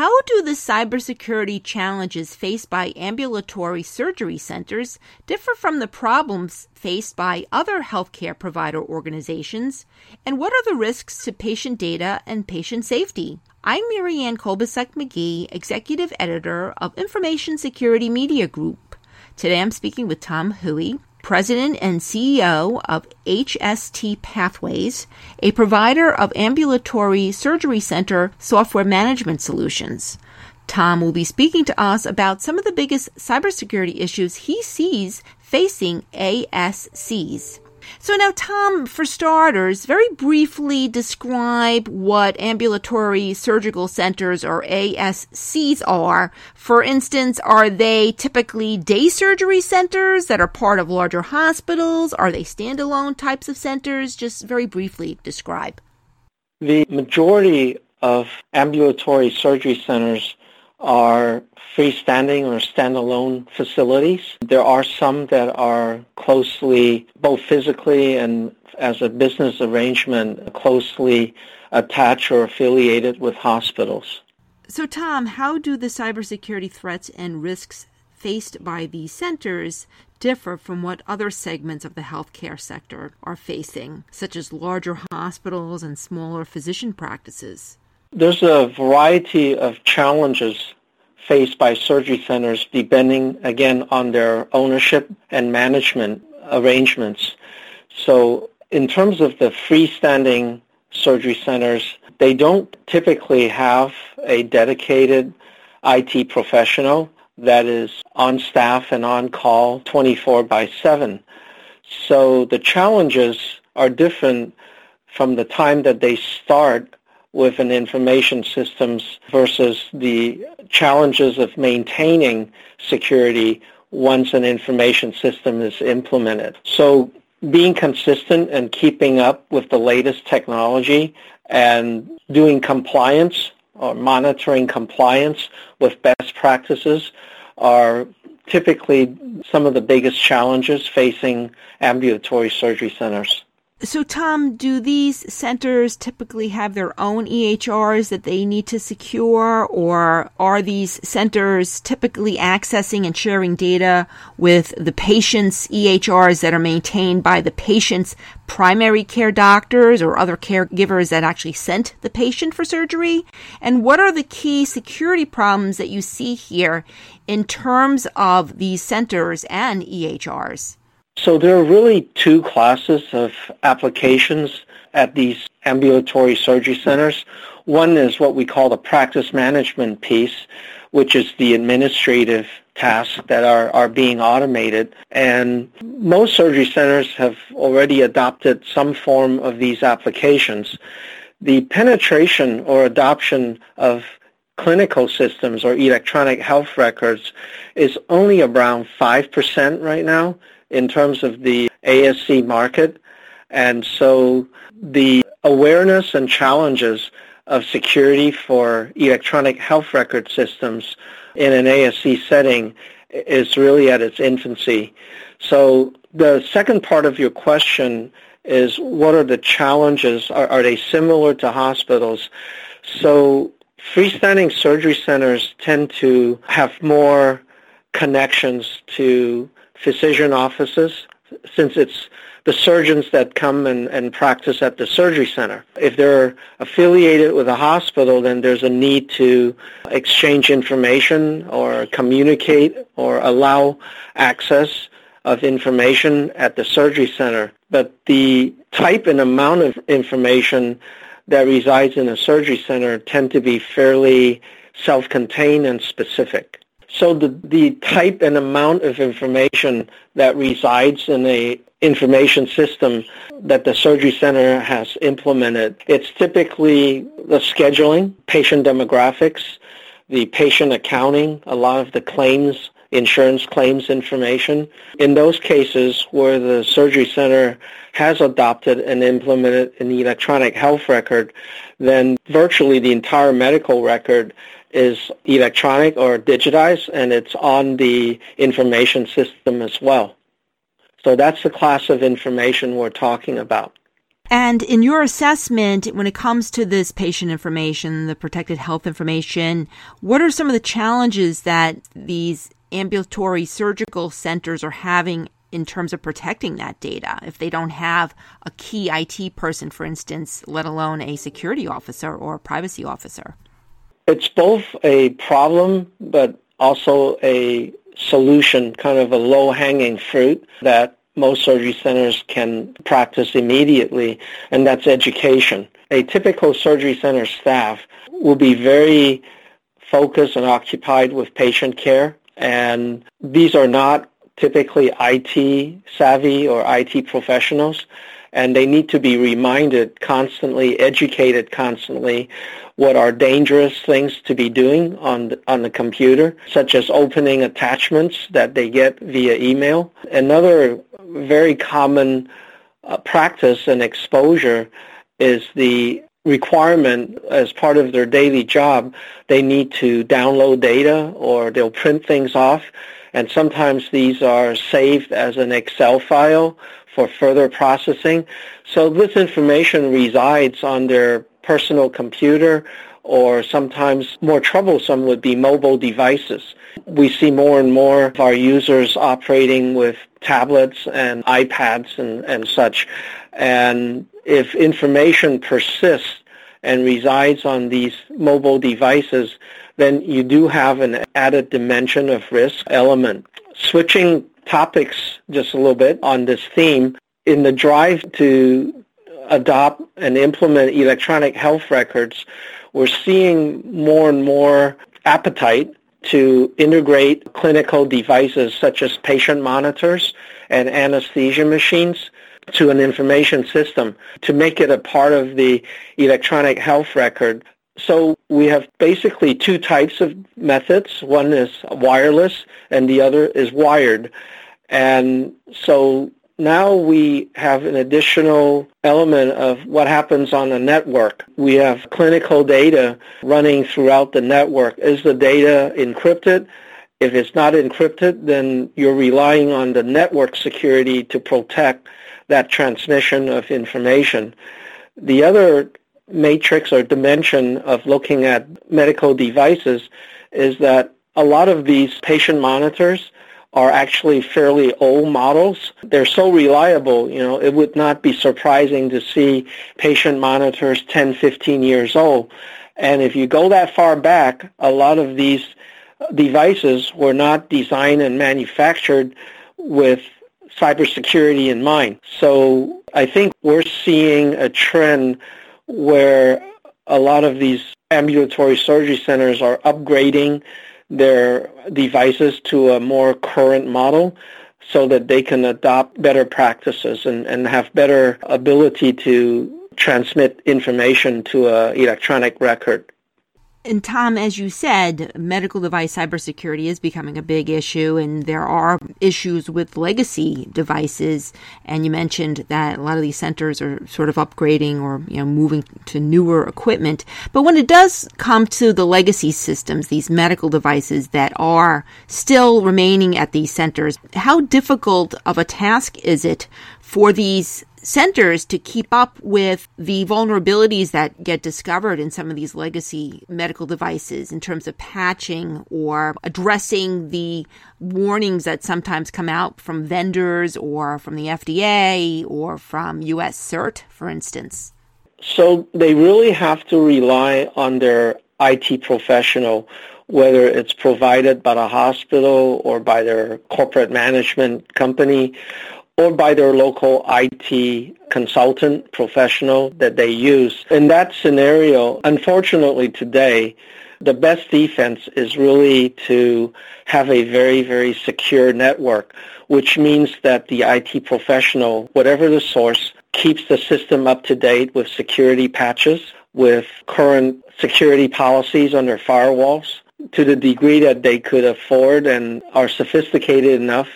How do the cybersecurity challenges faced by ambulatory surgery centers differ from the problems faced by other healthcare provider organizations? And what are the risks to patient data and patient safety? I'm Marianne Kolbasuk McGee, Executive Editor of Information Security Media Group. Today I'm speaking with Tom Hui, President and CEO of HST Pathways, a provider of ambulatory surgery center software management solutions. Tom will be speaking to us about some of the biggest cybersecurity issues he sees facing ASCs. So now, Tom, for starters, very briefly describe what ambulatory surgical centers or ASCs are. For instance, are they typically day surgery centers that are part of larger hospitals? Are they standalone types of centers? Just very briefly describe. The majority of ambulatory surgery centers are freestanding or standalone facilities. There are some that are closely, both physically and as a business arrangement, closely attached or affiliated with hospitals. So, Tom, how do the cybersecurity threats and risks faced by these centers differ from what other segments of the healthcare sector are facing, such as larger hospitals and smaller physician practices? There's a variety of challenges faced by surgery centers depending, again, on their ownership and management arrangements. So in terms of the freestanding surgery centers, they don't typically have a dedicated IT professional that is on staff and on call 24 by 7. So the challenges are different from the time that they start with an information systems versus the challenges of maintaining security once an information system is implemented. So being consistent and keeping up with the latest technology and doing compliance or monitoring compliance with best practices are typically some of the biggest challenges facing ambulatory surgery centers. So, Tom, do these centers typically have their own EHRs that they need to secure, or are these centers typically accessing and sharing data with the patient's EHRs that are maintained by the patient's primary care doctors or other caregivers that actually sent the patient for surgery? And what are the key security problems that you see here in terms of these centers and EHRs? So there are really two classes of applications at these ambulatory surgery centers. One is what we call the practice management piece, which is the administrative tasks that are, are being automated. And most surgery centers have already adopted some form of these applications. The penetration or adoption of clinical systems or electronic health records is only around 5% right now in terms of the ASC market. And so the awareness and challenges of security for electronic health record systems in an ASC setting is really at its infancy. So the second part of your question is what are the challenges? Are, are they similar to hospitals? So freestanding surgery centers tend to have more connections to physician offices since it's the surgeons that come and, and practice at the surgery center. If they're affiliated with a hospital, then there's a need to exchange information or communicate or allow access of information at the surgery center. But the type and amount of information that resides in a surgery center tend to be fairly self-contained and specific. So the, the type and amount of information that resides in a information system that the surgery center has implemented, it's typically the scheduling, patient demographics, the patient accounting, a lot of the claims, insurance claims information. In those cases where the surgery center has adopted and implemented an electronic health record, then virtually the entire medical record is electronic or digitized, and it's on the information system as well. So that's the class of information we're talking about. And in your assessment, when it comes to this patient information, the protected health information, what are some of the challenges that these ambulatory surgical centers are having in terms of protecting that data if they don't have a key IT person, for instance, let alone a security officer or a privacy officer? It's both a problem, but also a solution, kind of a low-hanging fruit that most surgery centers can practice immediately, and that's education. A typical surgery center staff will be very focused and occupied with patient care, and these are not typically IT savvy or IT professionals, and they need to be reminded constantly, educated constantly what are dangerous things to be doing on the, on the computer, such as opening attachments that they get via email. Another very common uh, practice and exposure is the requirement as part of their daily job, they need to download data or they'll print things off. And sometimes these are saved as an Excel file for further processing. So this information resides on their personal computer or sometimes more troublesome would be mobile devices. We see more and more of our users operating with tablets and iPads and, and such. And if information persists and resides on these mobile devices, then you do have an added dimension of risk element. Switching topics just a little bit on this theme, in the drive to adopt and implement electronic health records, we're seeing more and more appetite to integrate clinical devices such as patient monitors and anesthesia machines to an information system to make it a part of the electronic health record. So we have basically two types of methods. One is wireless and the other is wired. And so now we have an additional element of what happens on the network. We have clinical data running throughout the network. Is the data encrypted? If it's not encrypted, then you're relying on the network security to protect that transmission of information. The other matrix or dimension of looking at medical devices is that a lot of these patient monitors are actually fairly old models. They're so reliable, you know, it would not be surprising to see patient monitors 10, 15 years old. And if you go that far back, a lot of these devices were not designed and manufactured with cybersecurity in mind. So I think we're seeing a trend where a lot of these ambulatory surgery centers are upgrading their devices to a more current model so that they can adopt better practices and, and have better ability to transmit information to an electronic record. And Tom, as you said, medical device cybersecurity is becoming a big issue, and there are issues with legacy devices. And you mentioned that a lot of these centers are sort of upgrading or you know moving to newer equipment. But when it does come to the legacy systems, these medical devices that are still remaining at these centers, how difficult of a task is it for these centers to keep up with the vulnerabilities that get discovered in some of these legacy medical devices in terms of patching or addressing the warnings that sometimes come out from vendors or from the FDA or from US CERT, for instance? So they really have to rely on their IT professional, whether it's provided by the hospital or by their corporate management company or by their local IT consultant professional that they use. In that scenario, unfortunately today, the best defense is really to have a very, very secure network, which means that the IT professional, whatever the source, keeps the system up to date with security patches, with current security policies on their firewalls to the degree that they could afford and are sophisticated enough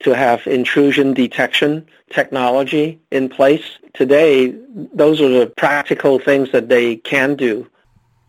to have intrusion detection technology in place. Today, those are the practical things that they can do.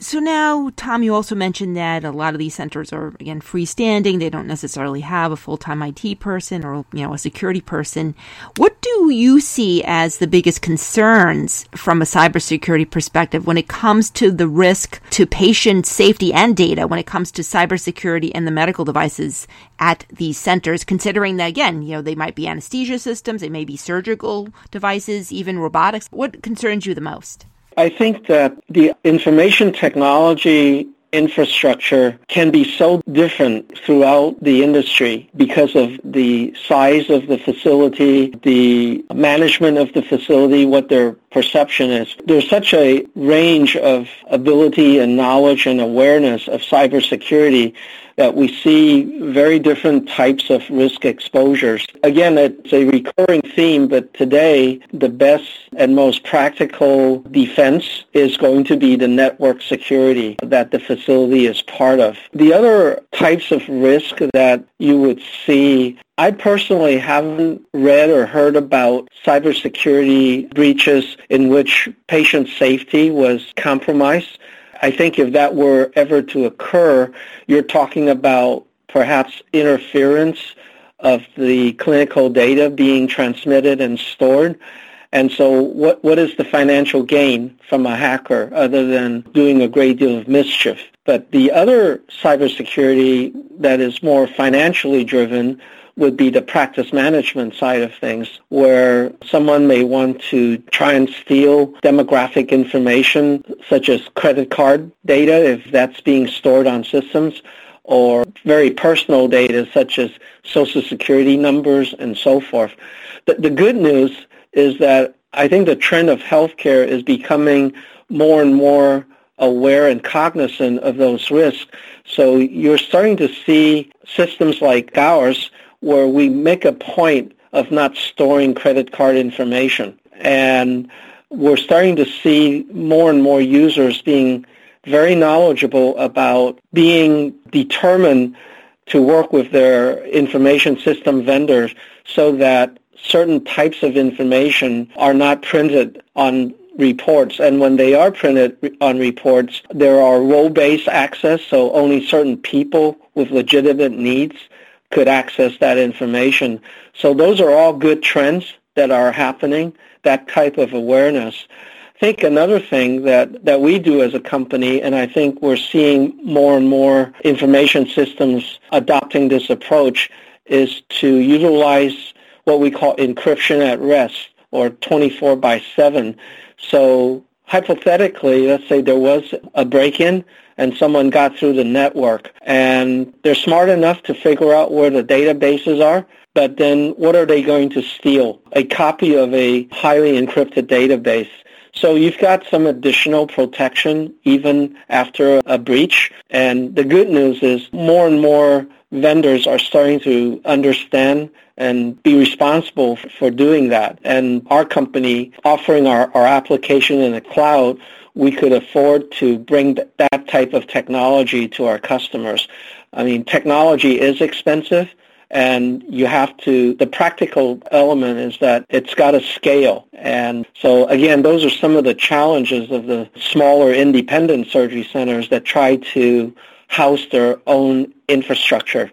So now, Tom, you also mentioned that a lot of these centers are again freestanding. They don't necessarily have a full-time IT person or you know a security person. What do you see as the biggest concerns from a cybersecurity perspective when it comes to the risk to patient safety and data when it comes to cybersecurity and the medical devices at these centers? Considering that again, you know they might be anesthesia systems, they may be surgical devices, even robotics. What concerns you the most? I think that the information technology infrastructure can be so different throughout the industry because of the size of the facility, the management of the facility, what their perception is. There's such a range of ability and knowledge and awareness of cybersecurity that we see very different types of risk exposures. Again, it's a recurring theme, but today the best and most practical defense is going to be the network security that the facility is part of. The other types of risk that you would see I personally haven't read or heard about cybersecurity breaches in which patient safety was compromised. I think if that were ever to occur, you're talking about perhaps interference of the clinical data being transmitted and stored. And so what, what is the financial gain from a hacker other than doing a great deal of mischief? But the other cybersecurity that is more financially driven would be the practice management side of things, where someone may want to try and steal demographic information, such as credit card data, if that's being stored on systems, or very personal data, such as social security numbers and so forth. The, the good news is that I think the trend of healthcare is becoming more and more aware and cognizant of those risks. So you're starting to see systems like ours where we make a point of not storing credit card information. And we're starting to see more and more users being very knowledgeable about being determined to work with their information system vendors so that certain types of information are not printed on reports. And when they are printed on reports, there are role-based access, so only certain people with legitimate needs could access that information. So those are all good trends that are happening, that type of awareness. I think another thing that, that we do as a company, and I think we're seeing more and more information systems adopting this approach, is to utilize what we call encryption at rest or 24 by 7. So hypothetically, let's say there was a break-in and someone got through the network and they're smart enough to figure out where the databases are, but then what are they going to steal? A copy of a highly encrypted database. So you've got some additional protection even after a breach. And the good news is more and more vendors are starting to understand and be responsible for doing that. And our company offering our, our application in the cloud we could afford to bring that type of technology to our customers. I mean, technology is expensive, and you have to, the practical element is that it's got to scale. And so again, those are some of the challenges of the smaller independent surgery centers that try to house their own infrastructure.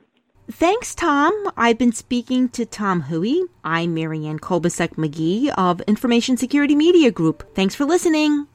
Thanks, Tom. I've been speaking to Tom Hui. I'm Marianne Kolbasuk McGee of Information Security Media Group. Thanks for listening.